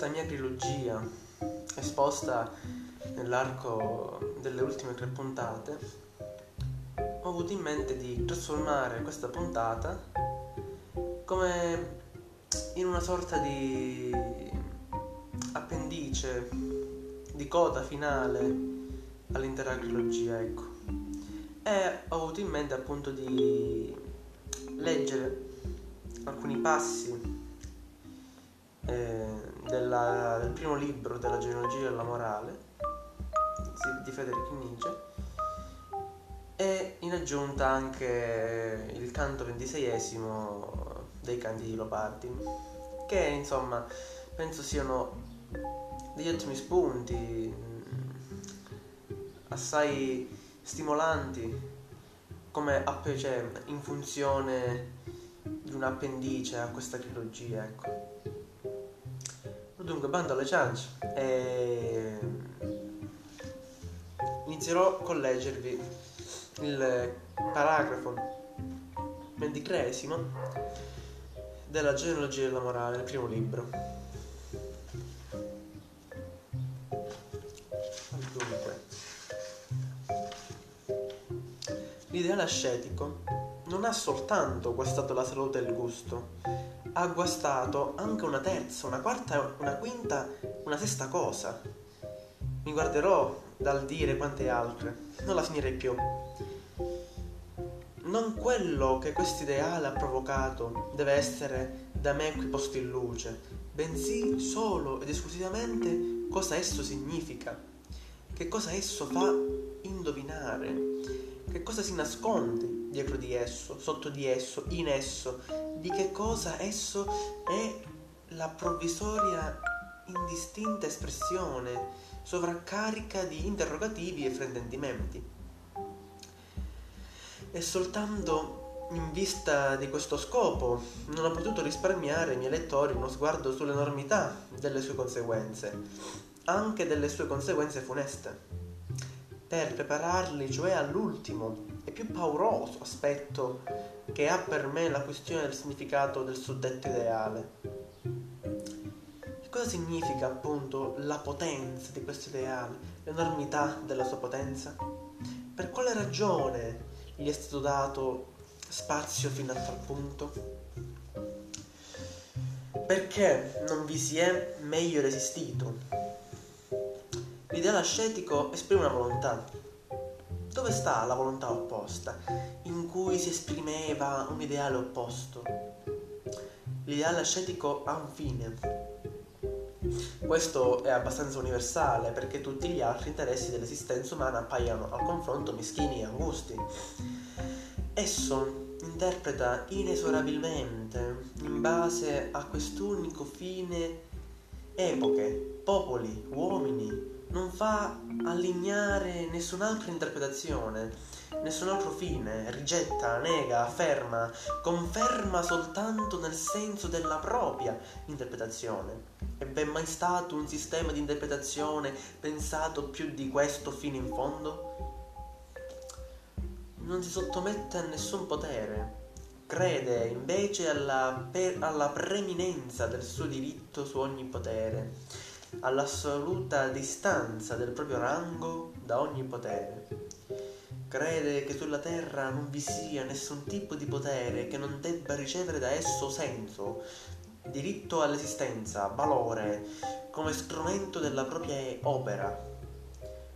questa mia trilogia esposta nell'arco delle ultime tre puntate, ho avuto in mente di trasformare questa puntata come in una sorta di appendice, di coda finale all'intera trilogia, ecco. E ho avuto in mente appunto di leggere alcuni passi della, del primo libro della genealogia della morale di Federico Nietzsche e in aggiunta anche il canto ventiseiesimo dei canti di Lopardi che insomma penso siano degli ottimi spunti mm, assai stimolanti come cioè, in funzione di un appendice a questa trilogia ecco dunque bando alle ciance e inizierò con leggervi il paragrafo ventitreesimo della genealogia della morale, il primo libro. Dunque, l'ideale ascetico non ha soltanto guastato la salute e il gusto, ha guastato anche una terza, una quarta, una quinta, una sesta cosa. Mi guarderò dal dire quante altre, non la finirei più. Non quello che questo ideale ha provocato deve essere da me qui posto in luce, bensì solo ed esclusivamente cosa esso significa, che cosa esso fa indovinare, che cosa si nasconde dietro di esso, sotto di esso, in esso, di che cosa esso è la provvisoria indistinta espressione sovraccarica di interrogativi e fraintendimenti. E soltanto in vista di questo scopo non ho potuto risparmiare ai miei lettori uno sguardo sull'enormità delle sue conseguenze, anche delle sue conseguenze funeste, per prepararli cioè all'ultimo e più pauroso aspetto che ha per me la questione del significato del suddetto ideale Cosa significa appunto la potenza di questo ideale, l'enormità della sua potenza? Per quale ragione gli è stato dato spazio fino a tal punto? Perché non vi si è meglio resistito? L'ideale ascetico esprime una volontà. Dove sta la volontà opposta, in cui si esprimeva un ideale opposto? L'ideale ascetico ha un fine, questo è abbastanza universale perché tutti gli altri interessi dell'esistenza umana appaiono al confronto meschini e angusti. Esso interpreta inesorabilmente, in base a quest'unico fine, epoche, popoli, uomini, non fa allineare nessun'altra interpretazione, nessun altro fine, rigetta, nega, afferma, conferma soltanto nel senso della propria interpretazione. E v'è mai stato un sistema di interpretazione pensato più di questo fino in fondo? Non si sottomette a nessun potere, crede invece alla, per, alla preeminenza del suo diritto su ogni potere all'assoluta distanza del proprio rango da ogni potere. Crede che sulla terra non vi sia nessun tipo di potere che non debba ricevere da esso senso, diritto all'esistenza, valore, come strumento della propria opera,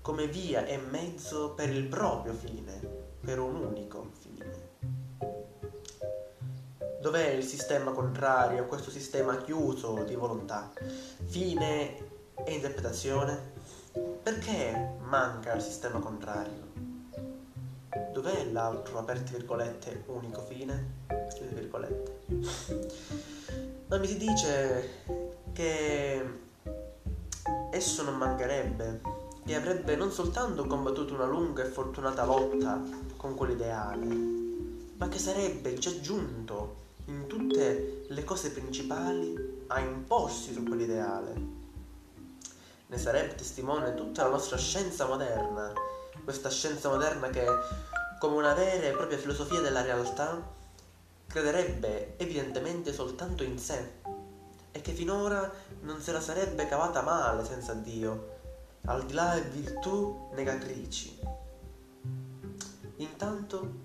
come via e mezzo per il proprio fine, per un unico. Dov'è il sistema contrario a questo sistema chiuso di volontà? Fine e interpretazione? Perché manca il sistema contrario? Dov'è l'altro, aperte virgolette, unico fine? Virgolette. Ma mi si dice che esso non mancherebbe, che avrebbe non soltanto combattuto una lunga e fortunata lotta con quell'ideale, ma che sarebbe già giunto in tutte le cose principali a imporsi su quell'ideale. Ne sarebbe testimone tutta la nostra scienza moderna, questa scienza moderna che, come una vera e propria filosofia della realtà, crederebbe evidentemente soltanto in sé, e che finora non se la sarebbe cavata male senza Dio, al di là di virtù negatrici. Intanto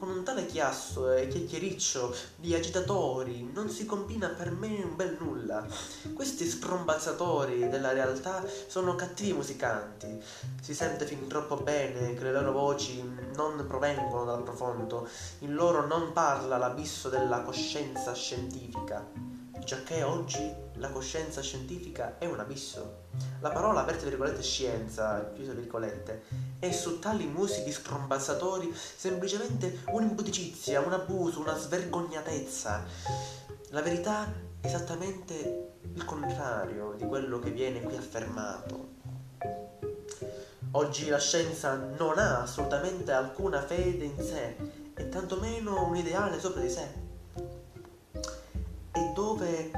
con un tale chiasso e chiacchiericcio di agitatori non si combina per me un bel nulla. Questi sprombalzatori della realtà sono cattivi musicanti. Si sente fin troppo bene che le loro voci non provengono dal profondo, in loro non parla l'abisso della coscienza scientifica giacché oggi la coscienza scientifica è un abisso. La parola, aperte virgolette, scienza, chiuse virgolette, è su tali musichi scrombazzatori semplicemente un'impudicizia, un abuso, una svergognatezza. La verità è esattamente il contrario di quello che viene qui affermato. Oggi la scienza non ha assolutamente alcuna fede in sé e tantomeno un ideale sopra di sé dove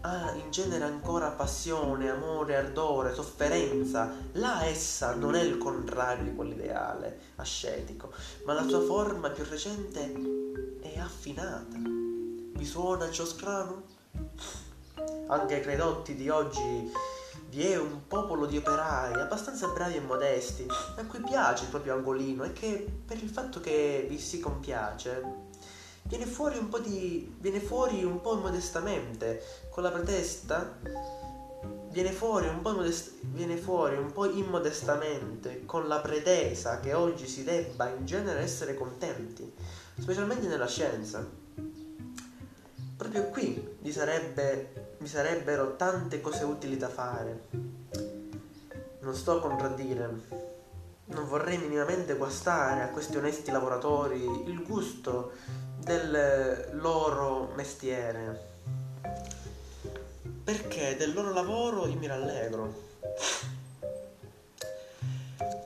ha in genere ancora passione, amore, ardore, sofferenza, là essa non è il contrario di quell'ideale ascetico, ma la sua forma più recente è affinata. Vi suona ciò strano? Anche ai credotti di oggi vi è un popolo di operai abbastanza bravi e modesti, a cui piace il proprio angolino e che per il fatto che vi si compiace viene fuori un po' di. viene fuori un po' modestamente, con la pretesta. Viene fuori, un po modest- viene fuori un po' immodestamente, con la pretesa che oggi si debba in genere essere contenti, specialmente nella scienza. Proprio qui vi, sarebbe, vi sarebbero tante cose utili da fare. Non sto a contraddire, non vorrei minimamente guastare a questi onesti lavoratori il gusto del loro mestiere. Perché del loro lavoro io mi rallegro.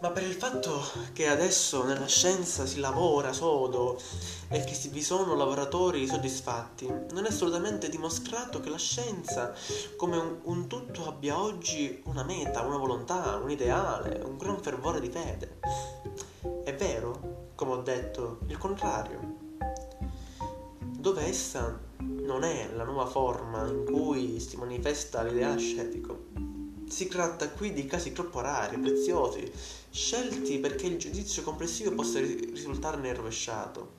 Ma per il fatto che adesso nella scienza si lavora sodo e che vi sono lavoratori soddisfatti, non è assolutamente dimostrato che la scienza come un, un tutto abbia oggi una meta, una volontà, un ideale, un gran fervore di fede. È vero, come ho detto, il contrario dove essa non è la nuova forma in cui si manifesta l'ideale scetico. Si tratta qui di casi troppo rari, preziosi, scelti perché il giudizio complessivo possa risultarne rovesciato.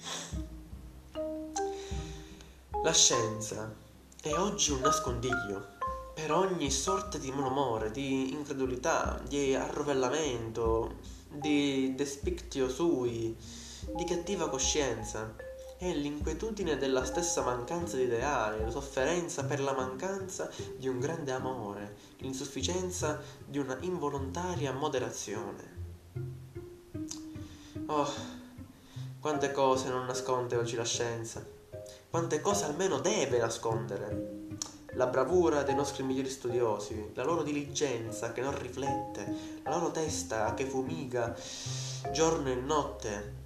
La scienza è oggi un nascondiglio per ogni sorta di malumore, di incredulità, di arrovellamento, di despictio sui, di cattiva coscienza è l'inquietudine della stessa mancanza di ideali, la sofferenza per la mancanza di un grande amore, l'insufficienza di una involontaria moderazione. Oh, quante cose non nasconde oggi la scienza, quante cose almeno deve nascondere. La bravura dei nostri migliori studiosi, la loro diligenza che non riflette, la loro testa che fumiga giorno e notte,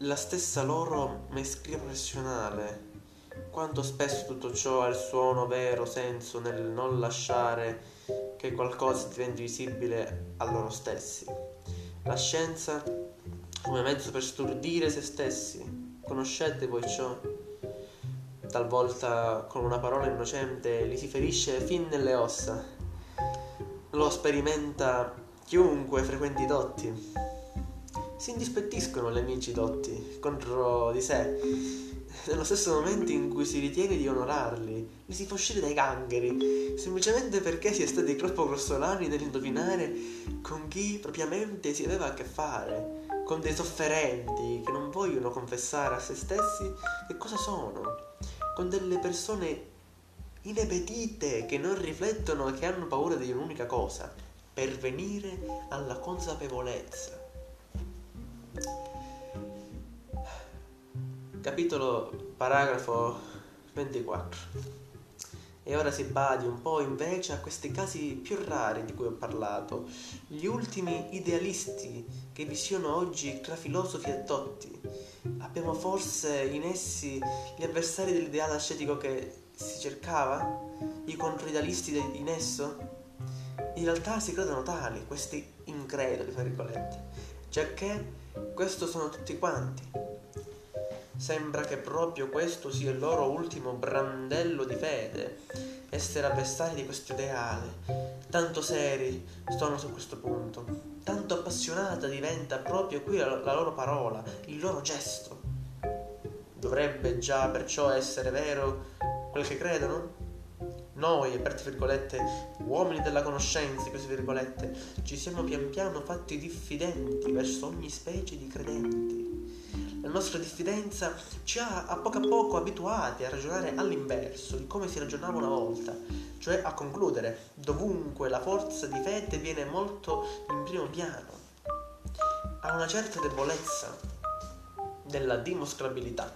la stessa loro maestria professionale. Quanto spesso tutto ciò ha il suono vero senso nel non lasciare che qualcosa diventi visibile a loro stessi. La scienza come mezzo per stordire se stessi. Conoscete voi ciò? Talvolta con una parola innocente li si ferisce fin nelle ossa. Lo sperimenta chiunque frequenti i dotti si indispettiscono gli amici dotti contro di sé. Nello stesso momento in cui si ritiene di onorarli, li si fa uscire dai gangheri, semplicemente perché si è stati troppo grossolani nell'indovinare con chi propriamente si aveva a che fare, con dei sofferenti che non vogliono confessare a se stessi che cosa sono, con delle persone inepetite che non riflettono e che hanno paura di un'unica cosa, pervenire alla consapevolezza. Capitolo paragrafo 24. E ora si badi un po' invece a questi casi più rari di cui ho parlato, gli ultimi idealisti che vi siano oggi tra filosofi e dotti. Abbiamo forse in essi gli avversari dell'ideale ascetico che si cercava? I controidealisti in esso? In realtà si credono tali, questi increduli, tra virgolette, giacché questo sono tutti quanti. Sembra che proprio questo sia il loro ultimo brandello di fede essere avversari di questo ideale. Tanto seri sono su questo punto, tanto appassionata diventa proprio qui la, loro parola, il loro gesto. Dovrebbe già perciò essere vero quel che credono? Noi, aperte virgolette, uomini della conoscenza, chiuse virgolette, ci siamo pian piano fatti diffidenti verso ogni specie di credenti. La nostra diffidenza ci ha a poco a poco abituati a ragionare all'inverso di come si ragionava una volta, cioè a concludere, dovunque la forza di fede viene molto in primo piano, a una certa debolezza della dimostrabilità,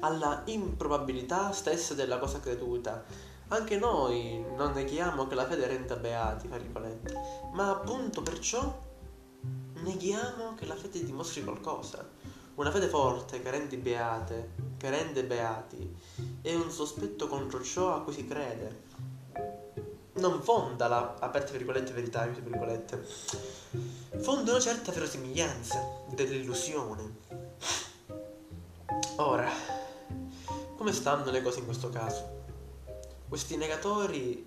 alla improbabilità stessa della cosa creduta, anche noi non neghiamo che la fede renda beati, fra virgolette, ma appunto perciò neghiamo che la fede dimostri qualcosa. Una fede forte che rende beate, che rende beati, è un sospetto contro ciò a cui si crede. Non fonda la, aperte virgolette, verità, chiuse virgolette, fonda una certa verosimiglianza dell'illusione. Ora, come stanno le cose in questo caso? Questi negatori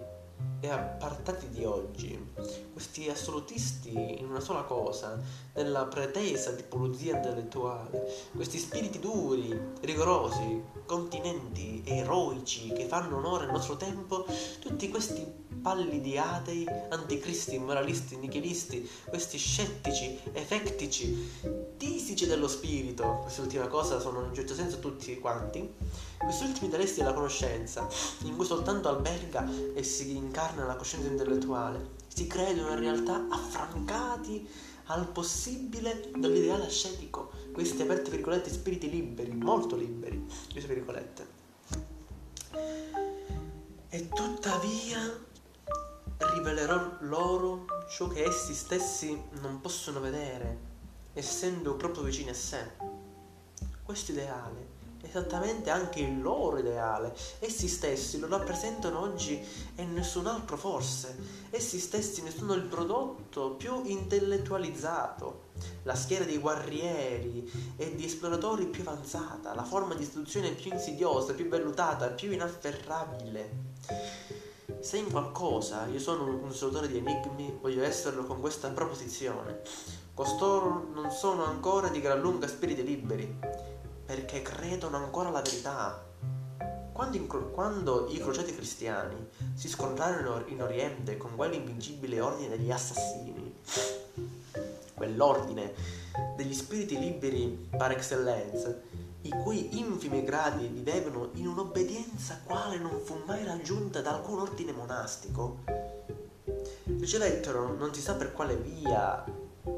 e appartati di oggi, questi assolutisti in una sola cosa, nella pretesa di pulizia intellettuale, questi spiriti duri, rigorosi, continenti eroici che fanno onore al nostro tempo, tutti questi pallidi atei, anticristi, moralisti, nichilisti, questi scettici, efettici, tisici dello spirito, quest'ultima cosa sono in un certo senso tutti quanti, questi ultimi tedeschi della conoscenza, in cui soltanto alberga e si incarna la coscienza intellettuale, si credono in realtà affrancati al possibile dall'ideale ascetico, questi aperte virgolette spiriti liberi, molto liberi, chiuse virgolette. E tuttavia rivelerò loro ciò che essi stessi non possono vedere, essendo troppo vicini a sé. Questo ideale è esattamente anche il loro ideale. Essi stessi lo rappresentano oggi e nessun altro forse. Essi stessi ne sono il prodotto più intellettualizzato, la schiera di guerrieri e di esploratori più avanzata, la forma di istituzione più insidiosa, più vellutata, più inafferrabile. Se in qualcosa io sono un risolutore di enigmi, voglio esserlo con questa proposizione. Costoro non sono ancora di gran lunga spiriti liberi, perché credono ancora alla verità. Quando, in, quando i crociati cristiani si scontrarono in Oriente con quell'invincibile ordine degli assassini, quell'ordine degli spiriti liberi par excellence, i cui infimi gradi vivevano in un'obbedienza quale non fu mai raggiunta da alcun ordine monastico, ricevettero, non si sa per quale via,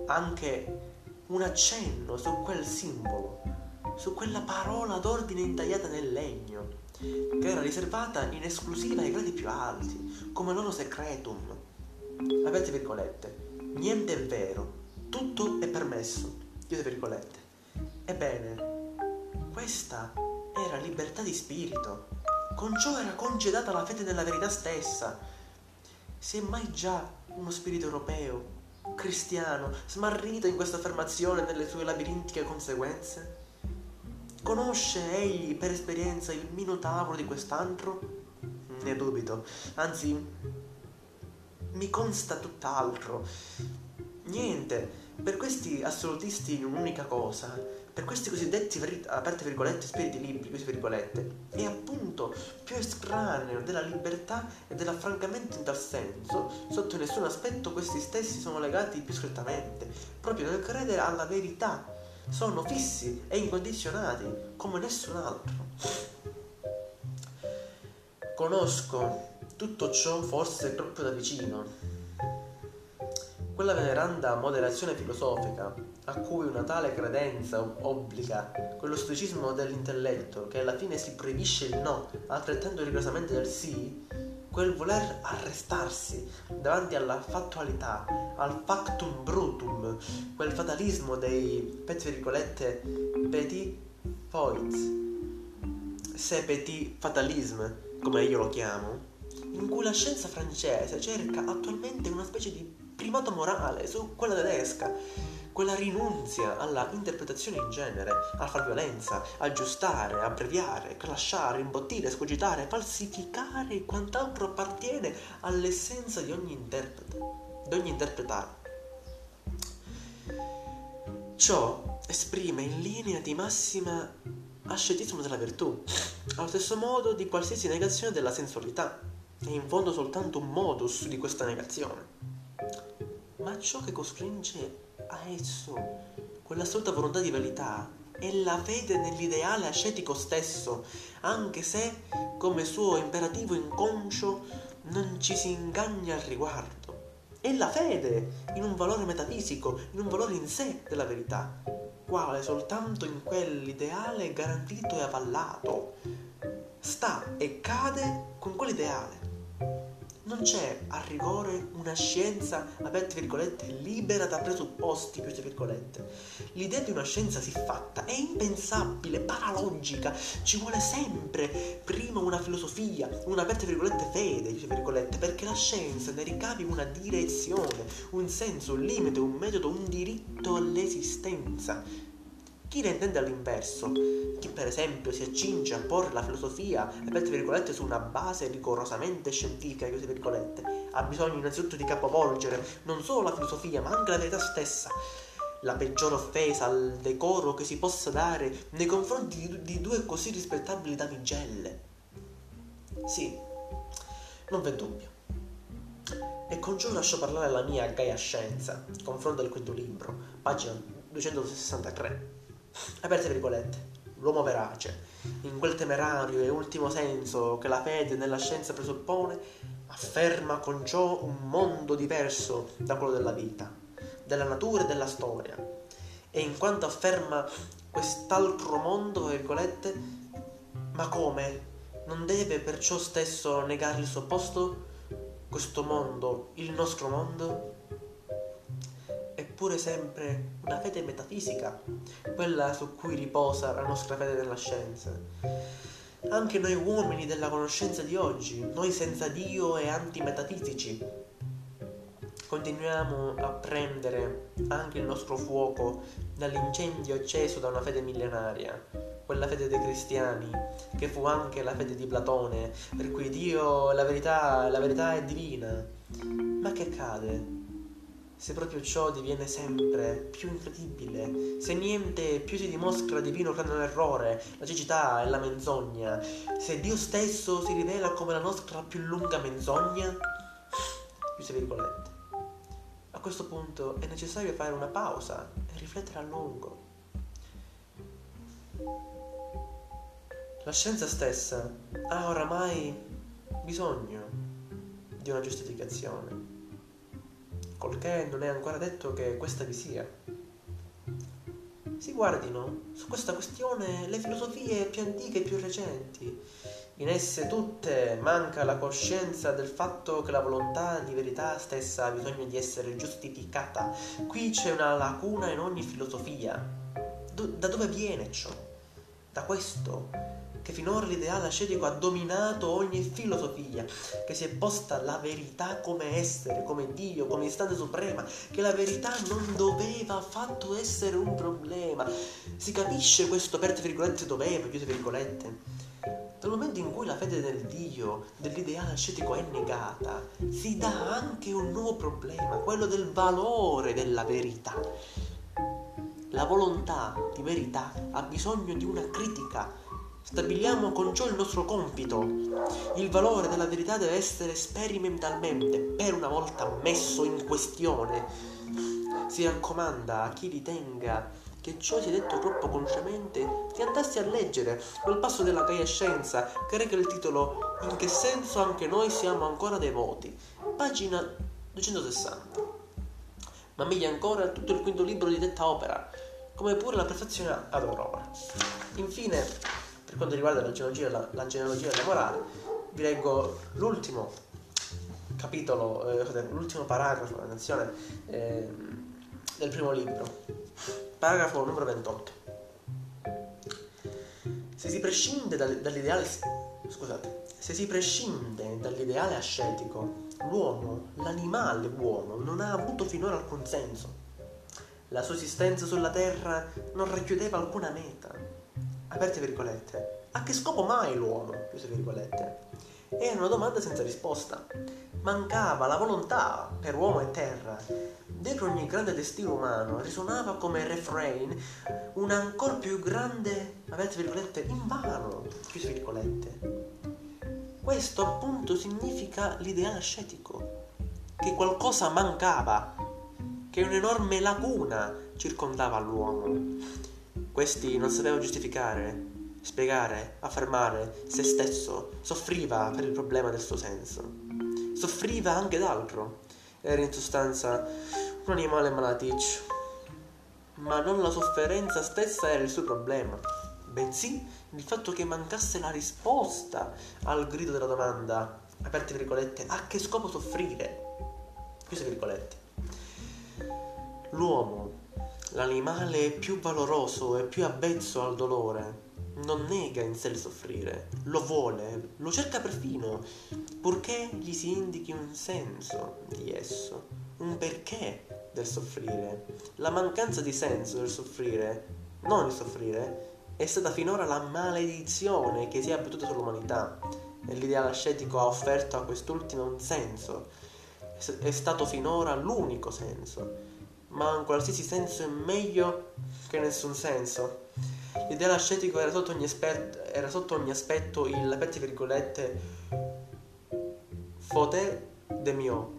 anche un accenno su quel simbolo, su quella parola d'ordine intagliata nel legno, che era riservata in esclusiva ai gradi più alti, come loro secretum. Aperte virgolette. Niente è vero, tutto è permesso. Chiuse virgolette. Ebbene, questa era libertà di spirito. Con ciò era concedata la fede nella verità stessa. È mai già uno spirito europeo, cristiano, smarrito in questa affermazione nelle sue labirintiche conseguenze? Conosce egli per esperienza il minotauro di quest'antro? Ne dubito, anzi mi consta tutt'altro. Niente, per questi assolutisti in un'unica cosa, per questi cosiddetti, aperte virgolette, spiriti liberi, chiuse virgolette, è appunto più estraneo della libertà e dell'affrancamento in tal senso, sotto nessun aspetto questi stessi sono legati più strettamente, proprio nel credere alla verità, sono fissi e incondizionati come nessun altro. Conosco tutto ciò forse troppo da vicino. Quella veneranda moderazione filosofica a cui una tale credenza obbliga, quello stoicismo dell'intelletto che alla fine si proibisce il no altrettanto rigorosamente del sì, quel voler arrestarsi davanti alla fattualità, al factum brutum, quel fatalismo dei, pezzi virgolette, petit foids, se petit fatalisme, come io lo chiamo, in cui la scienza francese cerca attualmente una specie di primato morale su quella tedesca, quella rinunzia alla interpretazione in genere, a far violenza, aggiustare, abbreviare, clasciare, imbottire, scogitare, falsificare e quant'altro appartiene all'essenza di ogni interprete, di ogni interpretare. Ciò esprime in linea di massima ascetismo della virtù, allo stesso modo di qualsiasi negazione della sensualità, è in fondo soltanto un modus di questa negazione. Ma ciò che costringe a esso quell'assoluta volontà di verità è la fede nell'ideale ascetico stesso, anche se, come suo imperativo inconscio, non ci si inganna al riguardo. È la fede in un valore metafisico, in un valore in sé della verità, quale soltanto in quell'ideale garantito e avallato sta e cade con quell'ideale. Non c'è a rigore una scienza, aperte virgolette, libera da presupposti, chiuse virgolette. L'idea di una scienza siffatta è impensabile, paralogica. Ci vuole sempre prima una filosofia, una aperte virgolette fede, chiuse virgolette, perché la scienza ne ricavi una direzione, un senso, un limite, un metodo, un diritto all'esistenza. Chi ne intende all'inverso, chi per esempio si accinge a porre la filosofia, aperte virgolette, su una base rigorosamente scientifica, chiuse virgolette, ha bisogno innanzitutto di capovolgere non solo la filosofia, ma anche la verità stessa. La peggiore offesa al decoro che si possa dare nei confronti di, due così rispettabili damigelle. Sì, non v'è dubbio. E con ciò lascio parlare la mia Gaia Scienza, confronto del quinto libro, pagina 263 aperte virgolette, l'uomo verace, in quel temerario e ultimo senso che la fede nella scienza presuppone, afferma con ciò un mondo diverso da quello della vita, della natura e della storia. E in quanto afferma quest'altro mondo, virgolette, ma come? Non deve perciò stesso negare il suo posto? Questo mondo, il nostro mondo? Pure sempre una fede metafisica, quella su cui riposa la nostra fede nella scienza. Anche noi uomini della conoscenza di oggi, noi senza Dio e antimetafisici, continuiamo a prendere anche il nostro fuoco dall'incendio acceso da una fede millenaria, quella fede dei cristiani, che fu anche la fede di Platone, per cui Dio, la verità, la verità è divina. Ma che accade? Se proprio ciò diviene sempre più incredibile, se niente più si dimostra divino che nell'errore, la cecità e la menzogna, se Dio stesso si rivela come la nostra più lunga menzogna, chiuse virgolette. A questo punto è necessario fare una pausa e riflettere a lungo. La scienza stessa ha oramai bisogno di una giustificazione col che non è ancora detto che questa vi sia. Si guardino su questa questione le filosofie più antiche e più recenti. In esse tutte manca la coscienza del fatto che la volontà di verità stessa ha bisogno di essere giustificata. Qui c'è una lacuna in ogni filosofia. Do- da dove viene ciò? Da questo che finora l'ideale ascetico ha dominato ogni filosofia, che si è posta la verità come essere, come Dio, come istante suprema, che la verità non doveva affatto essere un problema. Si capisce questo, aperte virgolette, doveva, chiuse virgolette. Dal momento in cui la fede nel Dio, dell'ideale ascetico è negata, si dà anche un nuovo problema, quello del valore della verità. La volontà di verità ha bisogno di una critica Stabiliamo con ciò il nostro compito. Il valore della verità deve essere sperimentalmente, per una volta, messo in questione. Si raccomanda a chi ritenga che ciò sia detto troppo consciamente di andarsi a leggere quel passo della Gaia Scienza che reca il titolo In che senso anche noi siamo ancora devoti, pagina 260. Ma meglio ancora tutto il quinto libro di detta opera, come pure la perfezione ad aurora. Infine, per quanto riguarda la genealogia, la, la genealogia della morale, vi leggo l'ultimo capitolo, eh, l'ultimo paragrafo, attenzione, eh, del primo libro, paragrafo numero 28. Se si prescinde dal, dall'ideale, scusate, se si prescinde dall'ideale ascetico, l'uomo, l'animale buono, non ha avuto finora alcun senso. La sua esistenza sulla Terra non racchiudeva alcuna meta. Aperte virgolette. A che scopo mai l'uomo? Chiuse virgolette. Era una domanda senza risposta. Mancava la volontà per uomo e terra. Dentro ogni grande destino umano risuonava come refrain un ancor più grande, aperte virgolette, invano, chiuse virgolette. Questo appunto significa l'ideale ascetico, che qualcosa mancava, che un'enorme laguna circondava l'uomo. Questi non sapeva giustificare, spiegare, affermare se stesso, soffriva per il problema del suo senso. Soffriva anche d'altro. Era in sostanza un animale malaticcio. Ma non la sofferenza stessa era il suo problema, bensì il fatto che mancasse la risposta al grido della domanda, aperte virgolette, a che scopo soffrire? Chiuse virgolette. L'uomo, l'animale più valoroso e più avvezzo al dolore, non nega in sé il soffrire, lo vuole, lo cerca perfino, purché gli si indichi un senso di esso, un perché del soffrire. La mancanza di senso del soffrire, non il soffrire, è stata finora la maledizione che si è abbattuta sull'umanità e l'ideale ascetico ha offerto a quest'ultima un senso. È stato finora l'unico senso, ma un qualsiasi senso è meglio che nessun senso. L'ideale ascetico era sotto ogni, aspetto, era sotto ogni aspetto il, aperte virgolette, faute de mio,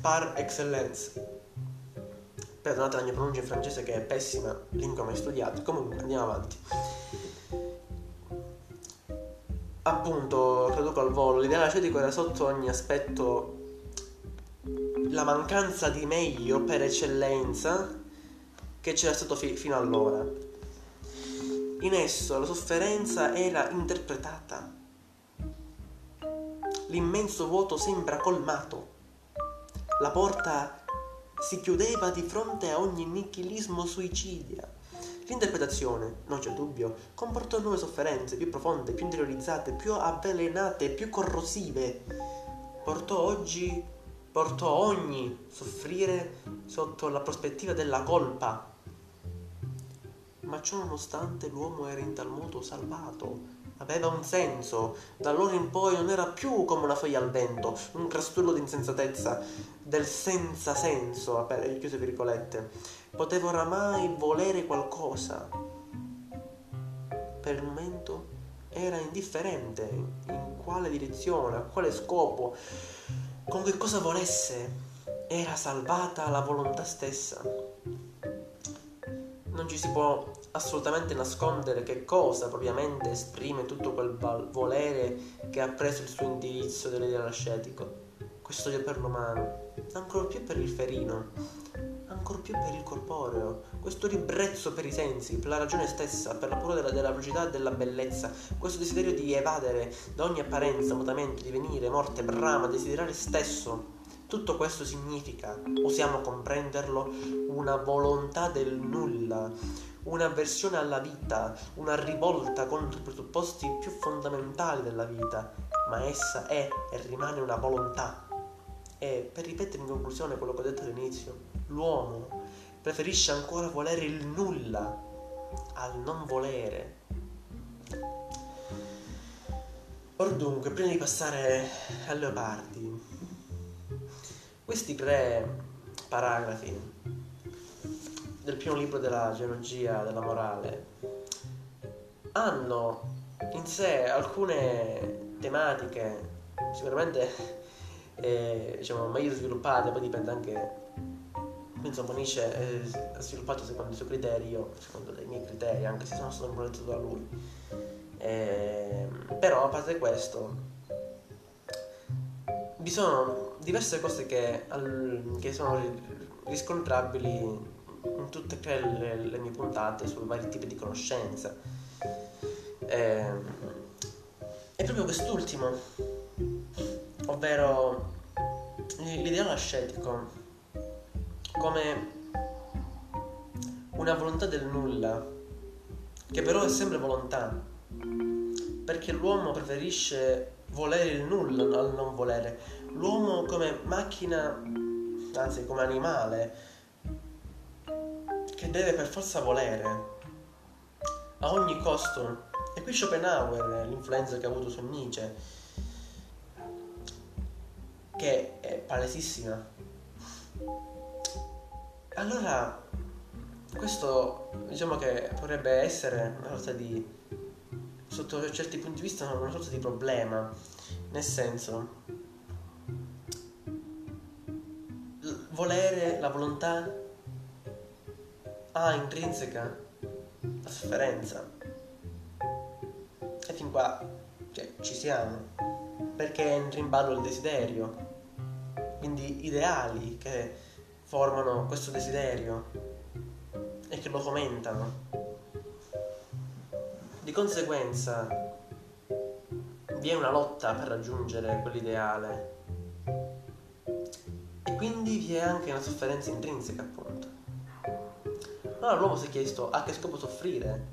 par excellence Perdonate la mia pronuncia in francese che è pessima, lingua mai studiata. Comunque andiamo avanti. Appunto, traduco al volo, l'ideale acetico era sotto ogni aspetto la mancanza di meglio per eccellenza che c'era stato fi- fino allora. In esso la sofferenza era interpretata. L'immenso vuoto sembra colmato. La porta si chiudeva di fronte a ogni nichilismo suicidia. L'interpretazione, non c'è dubbio, comportò nuove sofferenze più profonde, più interiorizzate, più avvelenate, più corrosive. Portò oggi, portò ogni soffrire sotto la prospettiva della colpa. Ma ciò nonostante l'uomo era in tal modo salvato, aveva un senso. Da allora in poi non era più come una foglia al vento, un crastullo di insensatezza, del senza senso, chiuse virgolette. Poteva oramai volere qualcosa. Per il momento era indifferente in quale direzione, a quale scopo, con che cosa volesse. Era salvata la volontà stessa. Non ci si può assolutamente nascondere che cosa propriamente esprime tutto quel volere che ha preso il suo indirizzo dell'ideale ascetico. Questo odio per l'umano, ancora più per il ferino, ancora più per il corporeo, questo ribrezzo per i sensi, per la ragione stessa, per la paura della, della velocità e della bellezza, questo desiderio di evadere da ogni apparenza, mutamento, divenire, morte, brama, desiderare stesso. Tutto questo significa, osiamo comprenderlo, una volontà del nulla, un'avversione alla vita, una rivolta contro i presupposti più fondamentali della vita, ma essa è e rimane una volontà. E per ripetere in conclusione quello che ho detto all'inizio, l'uomo preferisce ancora volere il nulla al non volere. Or dunque, prima di passare a Leopardi, questi tre paragrafi del primo libro della geologia della morale hanno in sé alcune tematiche sicuramente eh, diciamo meglio sviluppate poi dipende anche insomma Nietzsche ha sviluppato secondo i suoi criteri io secondo dei miei criteri anche se sono stato influenzato da lui eh, però a parte questo vi sono diverse cose che, che sono riscontrabili in tutte le, le mie puntate su vari tipi di conoscenza. Eh, è proprio quest'ultimo, ovvero l'ideale ascetico, come una volontà del nulla, che però è sempre volontà, perché l'uomo preferisce volere il nulla al non volere. L'uomo come macchina, anzi come animale, che deve per forza volere a ogni costo. E qui Schopenhauer, l'influenza che ha avuto su Nietzsche, che è palesissima. Allora, questo diciamo che potrebbe essere una sorta di, sotto certi punti di vista, una sorta di problema, nel senso, volere, la volontà ha intrinseca la sofferenza. E fin qua cioè, ci siamo, perché entra in ballo il desiderio, quindi ideali che formano questo desiderio e che lo fomentano. Di conseguenza vi è una lotta per raggiungere quell'ideale e quindi vi è anche una sofferenza intrinseca appunto. Allora l'uomo si è chiesto a che scopo soffrire?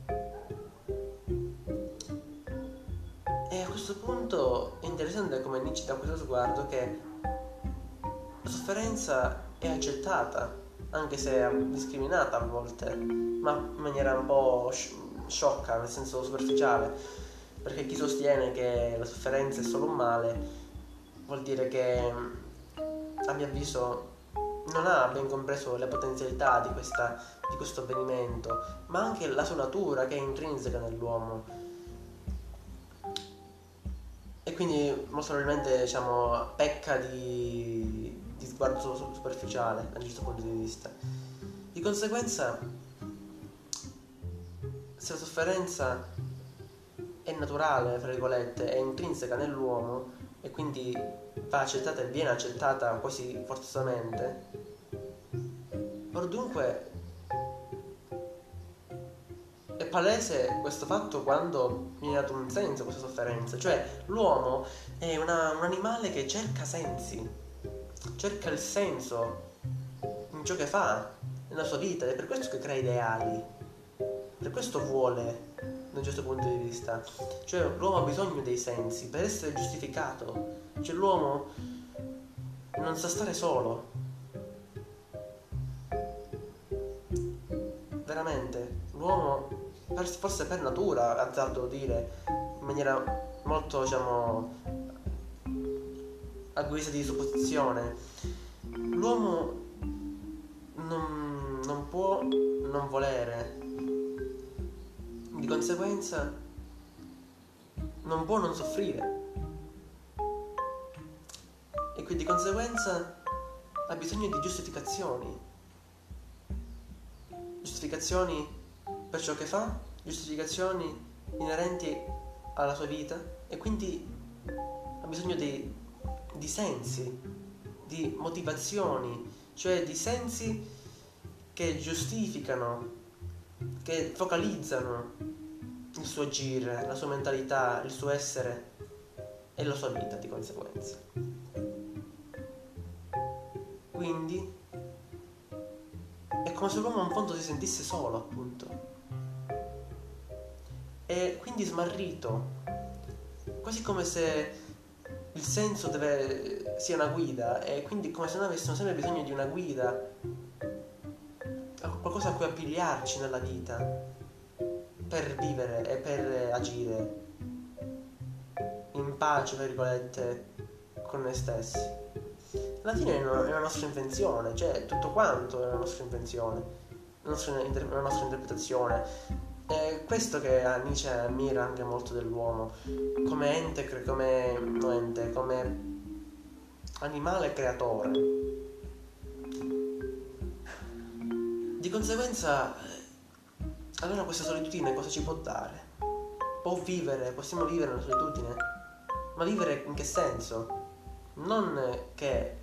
E a questo punto è interessante come Nietzsche da questo sguardo che la sofferenza è accettata, anche se discriminata a volte, ma in maniera un po' sciocca, nel senso superficiale, perché chi sostiene che la sofferenza è solo un male vuol dire che a mio avviso non ha ben compreso le potenzialità di, questa, di questo avvenimento, ma anche la sua natura che è intrinseca nell'uomo. E quindi molto probabilmente diciamo, pecca di, di sguardo superficiale da un certo punto di vista. Di conseguenza, se la sofferenza è naturale, fra virgolette, è intrinseca nell'uomo e quindi va accettata e viene accettata quasi forzosamente, or dunque è palese questo fatto quando viene dato un senso a questa sofferenza, cioè l'uomo è una, un animale che cerca sensi, cerca il senso in ciò che fa nella sua vita ed è per questo che crea ideali, per questo vuole da un certo punto di vista. Cioè l'uomo ha bisogno dei sensi per essere giustificato. Cioè l'uomo non sa stare solo. Veramente, l'uomo forse per natura, azzardo dire, in maniera molto, diciamo, a guisa di supposizione, l'uomo non, non può non volere di conseguenza non può non soffrire. E quindi di conseguenza ha bisogno di giustificazioni. Giustificazioni per ciò che fa, giustificazioni inerenti alla sua vita e quindi ha bisogno di, di sensi, di motivazioni, cioè di sensi che giustificano che focalizzano il suo agire, la sua mentalità, il suo essere e la sua vita di conseguenza. Quindi è come se l'uomo a un punto si sentisse solo, appunto. E quindi smarrito, quasi come se il senso deve, sia una guida e quindi come se noi avessimo sempre bisogno di una guida qualcosa a cui appigliarci nella vita per vivere e per agire in pace, tra virgolette, con noi stessi. Alla fine è una, nostra invenzione, cioè tutto quanto è una nostra invenzione, una nostra, una nostra interpretazione. È questo che Nietzsche ammira anche molto dell'uomo, come ente, come, ente, come animale creatore Di conseguenza, allora questa solitudine cosa ci può dare? Può vivere, possiamo vivere una solitudine? Ma vivere in che senso? Non che...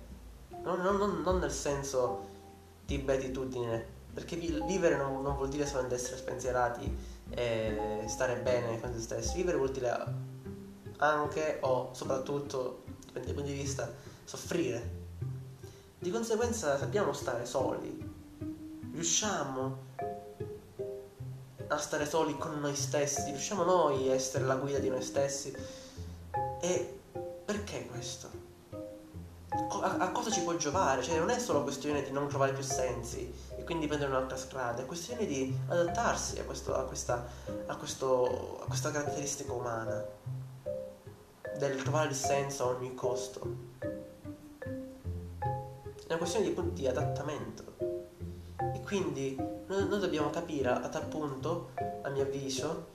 non, non, non nel senso di beatitudine, perché vivere non, non, vuol dire solamente essere spensierati e stare bene con se stessi, vivere vuol dire anche o soprattutto, dipende dal punto di vista, soffrire. Di conseguenza sappiamo stare soli, riusciamo a stare soli con noi stessi, riusciamo noi a essere la guida di noi stessi. E perché questo? A, cosa ci può giovare? Cioè non è solo questione di non trovare più sensi, quindi prendere un'altra strada, è questione di adattarsi a, questo, a, questa, a, questo, a questa caratteristica umana, del trovare il senso a ogni costo. È una questione di, di adattamento. E quindi noi, noi dobbiamo capire a tal punto, a mio avviso,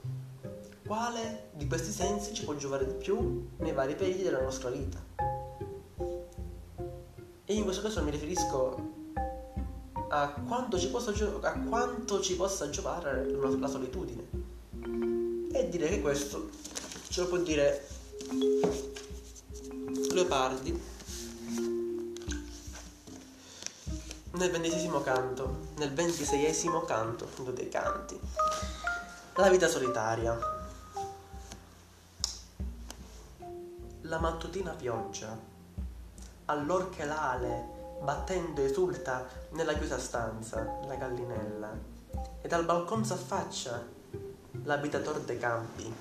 quale di questi sensi ci può giovare di più nei vari periodi della nostra vita. E in questo caso mi riferisco a quanto ci possa, gio- a quanto ci possa giovare la solitudine. E direi che questo ce lo può dire Leopardi nel ventesimo canto, nel ventiseiesimo canto dei canti. La vita solitaria. La mattutina pioggia, allor che l'ale battendo esulta nella chiusa stanza la gallinella. E dal balcon s'affaccia l'abitator dei campi.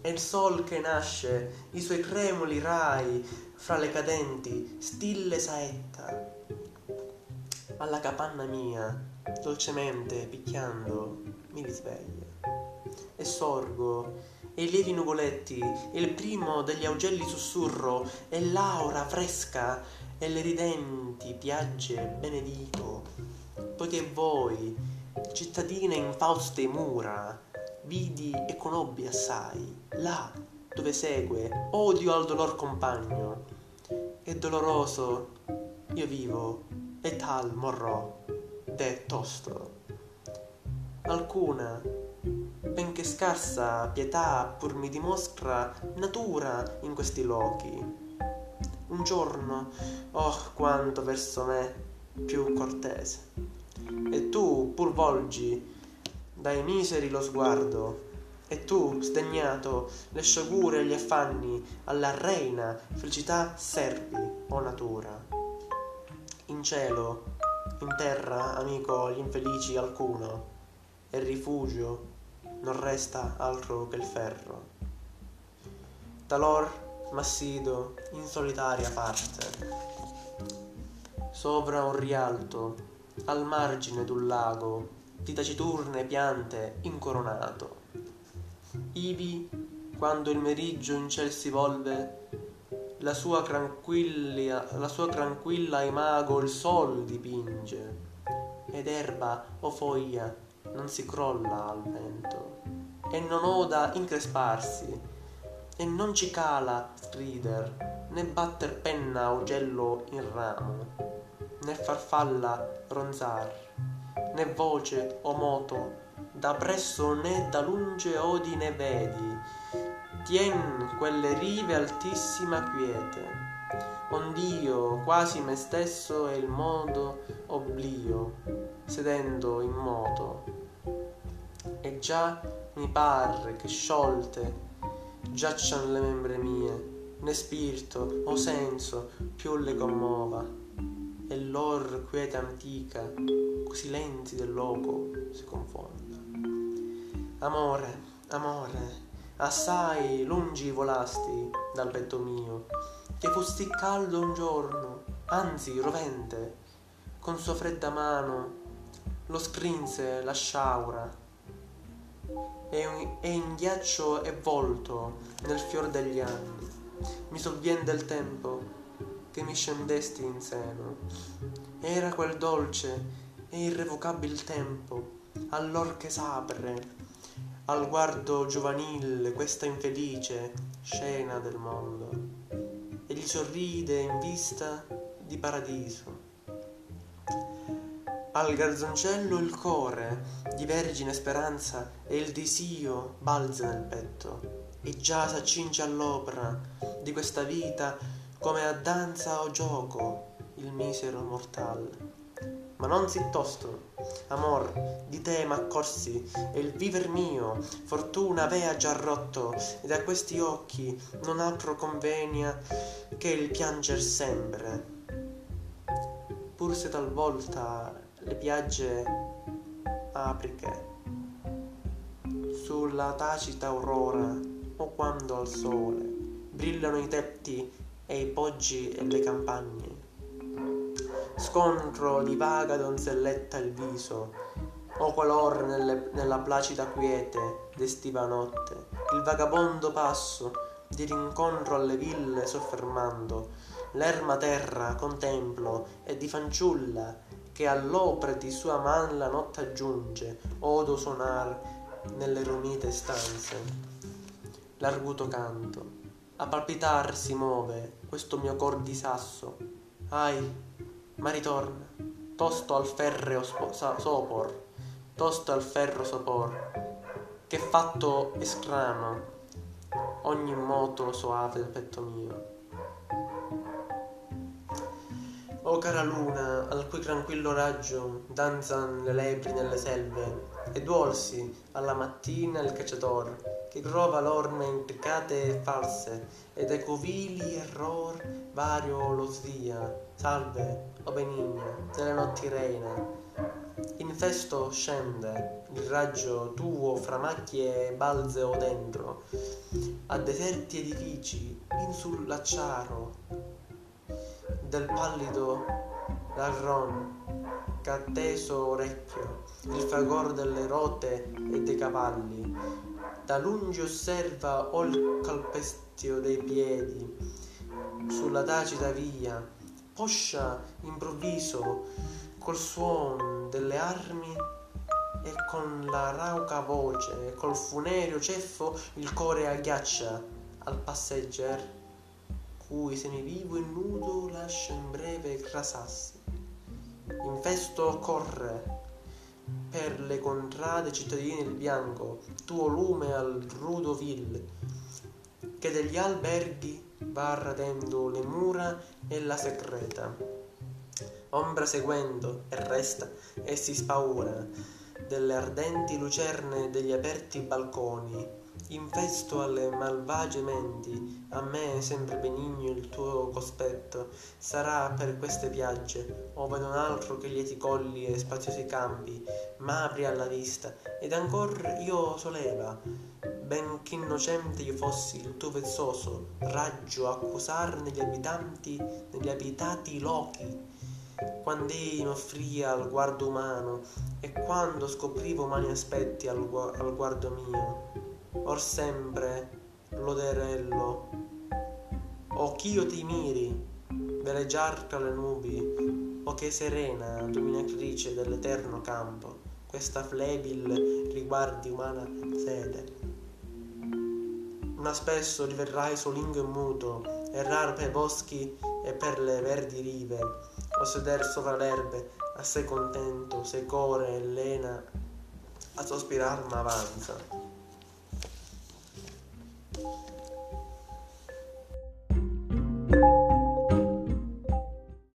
E il sol che nasce i suoi cremoli rai fra le cadenti stille saetta. Alla capanna mia dolcemente picchiando mi risveglia. E sorgo e i lievi nuvoletti e il primo degli augelli sussurro e l'aura fresca e le ridenti piagge benedico, poiché voi, cittadine infauste mura, vidi e conobbi assai, là dove segue odio al dolor compagno, e doloroso io vivo, e tal morrò, de tosto. Alcuna, benché scarsa pietà pur mi dimostra natura in questi lochi, un giorno, oh quanto verso me più cortese. E tu pur volgi dai miseri lo sguardo, e tu, sdegnato, le sciagure e gli affanni alla reina felicità servi, o natura. In cielo, in terra, amico, gli infelici alcuno, e rifugio non resta altro che il ferro. Talor Massido in solitaria parte. Sovra un rialto, al margine d'un lago, di taciturne piante incoronato. Ivi, quando il meriggio in ciel si volve, la sua la sua tranquilla imago il sol dipinge, ed erba o foglia non si crolla al vento, e non oda incresparsi, e non ci cala strider, né batter penna ugello in ramo, né farfalla ronzar, né voce o moto, da presso né da lunge odi ne vedi, tien quelle rive altissima quiete, ond'io quasi me stesso e il modo oblio, sedendo in moto. E già mi par che sciolte giaccian le membre mie, né spirito o senso più le commuova, e l'or quiete antica, così lenti del loco si confonda. Amore, amore, assai lungi volasti dal petto mio, che fusti caldo un giorno, anzi rovente, con sua fredda mano lo scrinse la sciaura e, e in ghiaccio è volto nel fior degli anni. Mi sovvien del tempo che mi scendesti in seno. Era quel dolce e irrevocabil tempo, allor che s'apre al guardo giovanile questa infelice scena del mondo e gli sorride in vista di paradiso al garzoncello il core di vergine speranza e il disio balza nel petto. E già s'accinge all'opera di questa vita come a danza o gioco il misero mortal. Ma non si tosto amor di te m'accorsi e il viver mio fortuna avea già rotto ed a questi occhi non altro convenia che il pianger sempre. Pur se talvolta le piagge apriche sulla tacita aurora o quando al sole brillano i tetti e i poggi e le campagne. Scontro di vaga donzelletta il viso, o qualor nelle, nella placida quiete d'estiva notte, il vagabondo passo di rincontro alle ville soffermando, l'erma terra contemplo e di fanciulla che all'opre di sua man la notte aggiunge, odo suonar nelle rumite stanze. L'arguto canto, a palpitar si muove questo mio cor di sasso, ai, ma ritorna, tosto al ferreo sopor, tosto al ferro sopor, che fatto strano, ogni moto soave del petto mio. O cara luna, al cui tranquillo raggio danzan le lepri nelle selve, e duolsi alla mattina il cacciator, che trova l'orme intricate e false, ed eco vili error vario lo svia, salve, o benigna, nelle notti reina. In festo scende il raggio tuo fra macchie e balze o dentro, a deserti edifici, in sul lacciaro, del pallido larron catteso orecchio il fragor delle rote e dei cavalli. Da lungi osserva o il calpestio dei piedi sulla tacita via poscia improvviso col suon delle armi e con la rauca voce col funereo ceffo il core agghiaccia al passegger cui semivivo e nudo lascia in breve grasassi. Infesto corre per le contrade cittadine il bianco, tuo lume al rudo vil, che degli alberghi va radendo le mura e la secreta. Ombra seguendo e resta e si spaura delle ardenti lucerne degli aperti balconi Infesto alle malvagie menti, a me sempre benigno il tuo cospetto, sarà per queste piagge, ove non altro che lieti colli e spaziosi campi, m'apri alla vista, ed ancor io soleva, benché innocente io fossi il tuo vezzoso raggio accusar negli abitanti, negli abitati lochi, quando egli m'offria al guardo umano, e quando scoprivo umani aspetti al, gu- al guardo mio or sempre loderello. O ch'io ti miri veleggiar tra le nubi o che serena dominatrice dell'eterno campo questa flebil riguardi umana sede ma spesso riverrai solingo e muto errar per boschi e per le verdi rive o seder sopra l'erbe assai contento se core e lena a sospirar m'avanza Thank you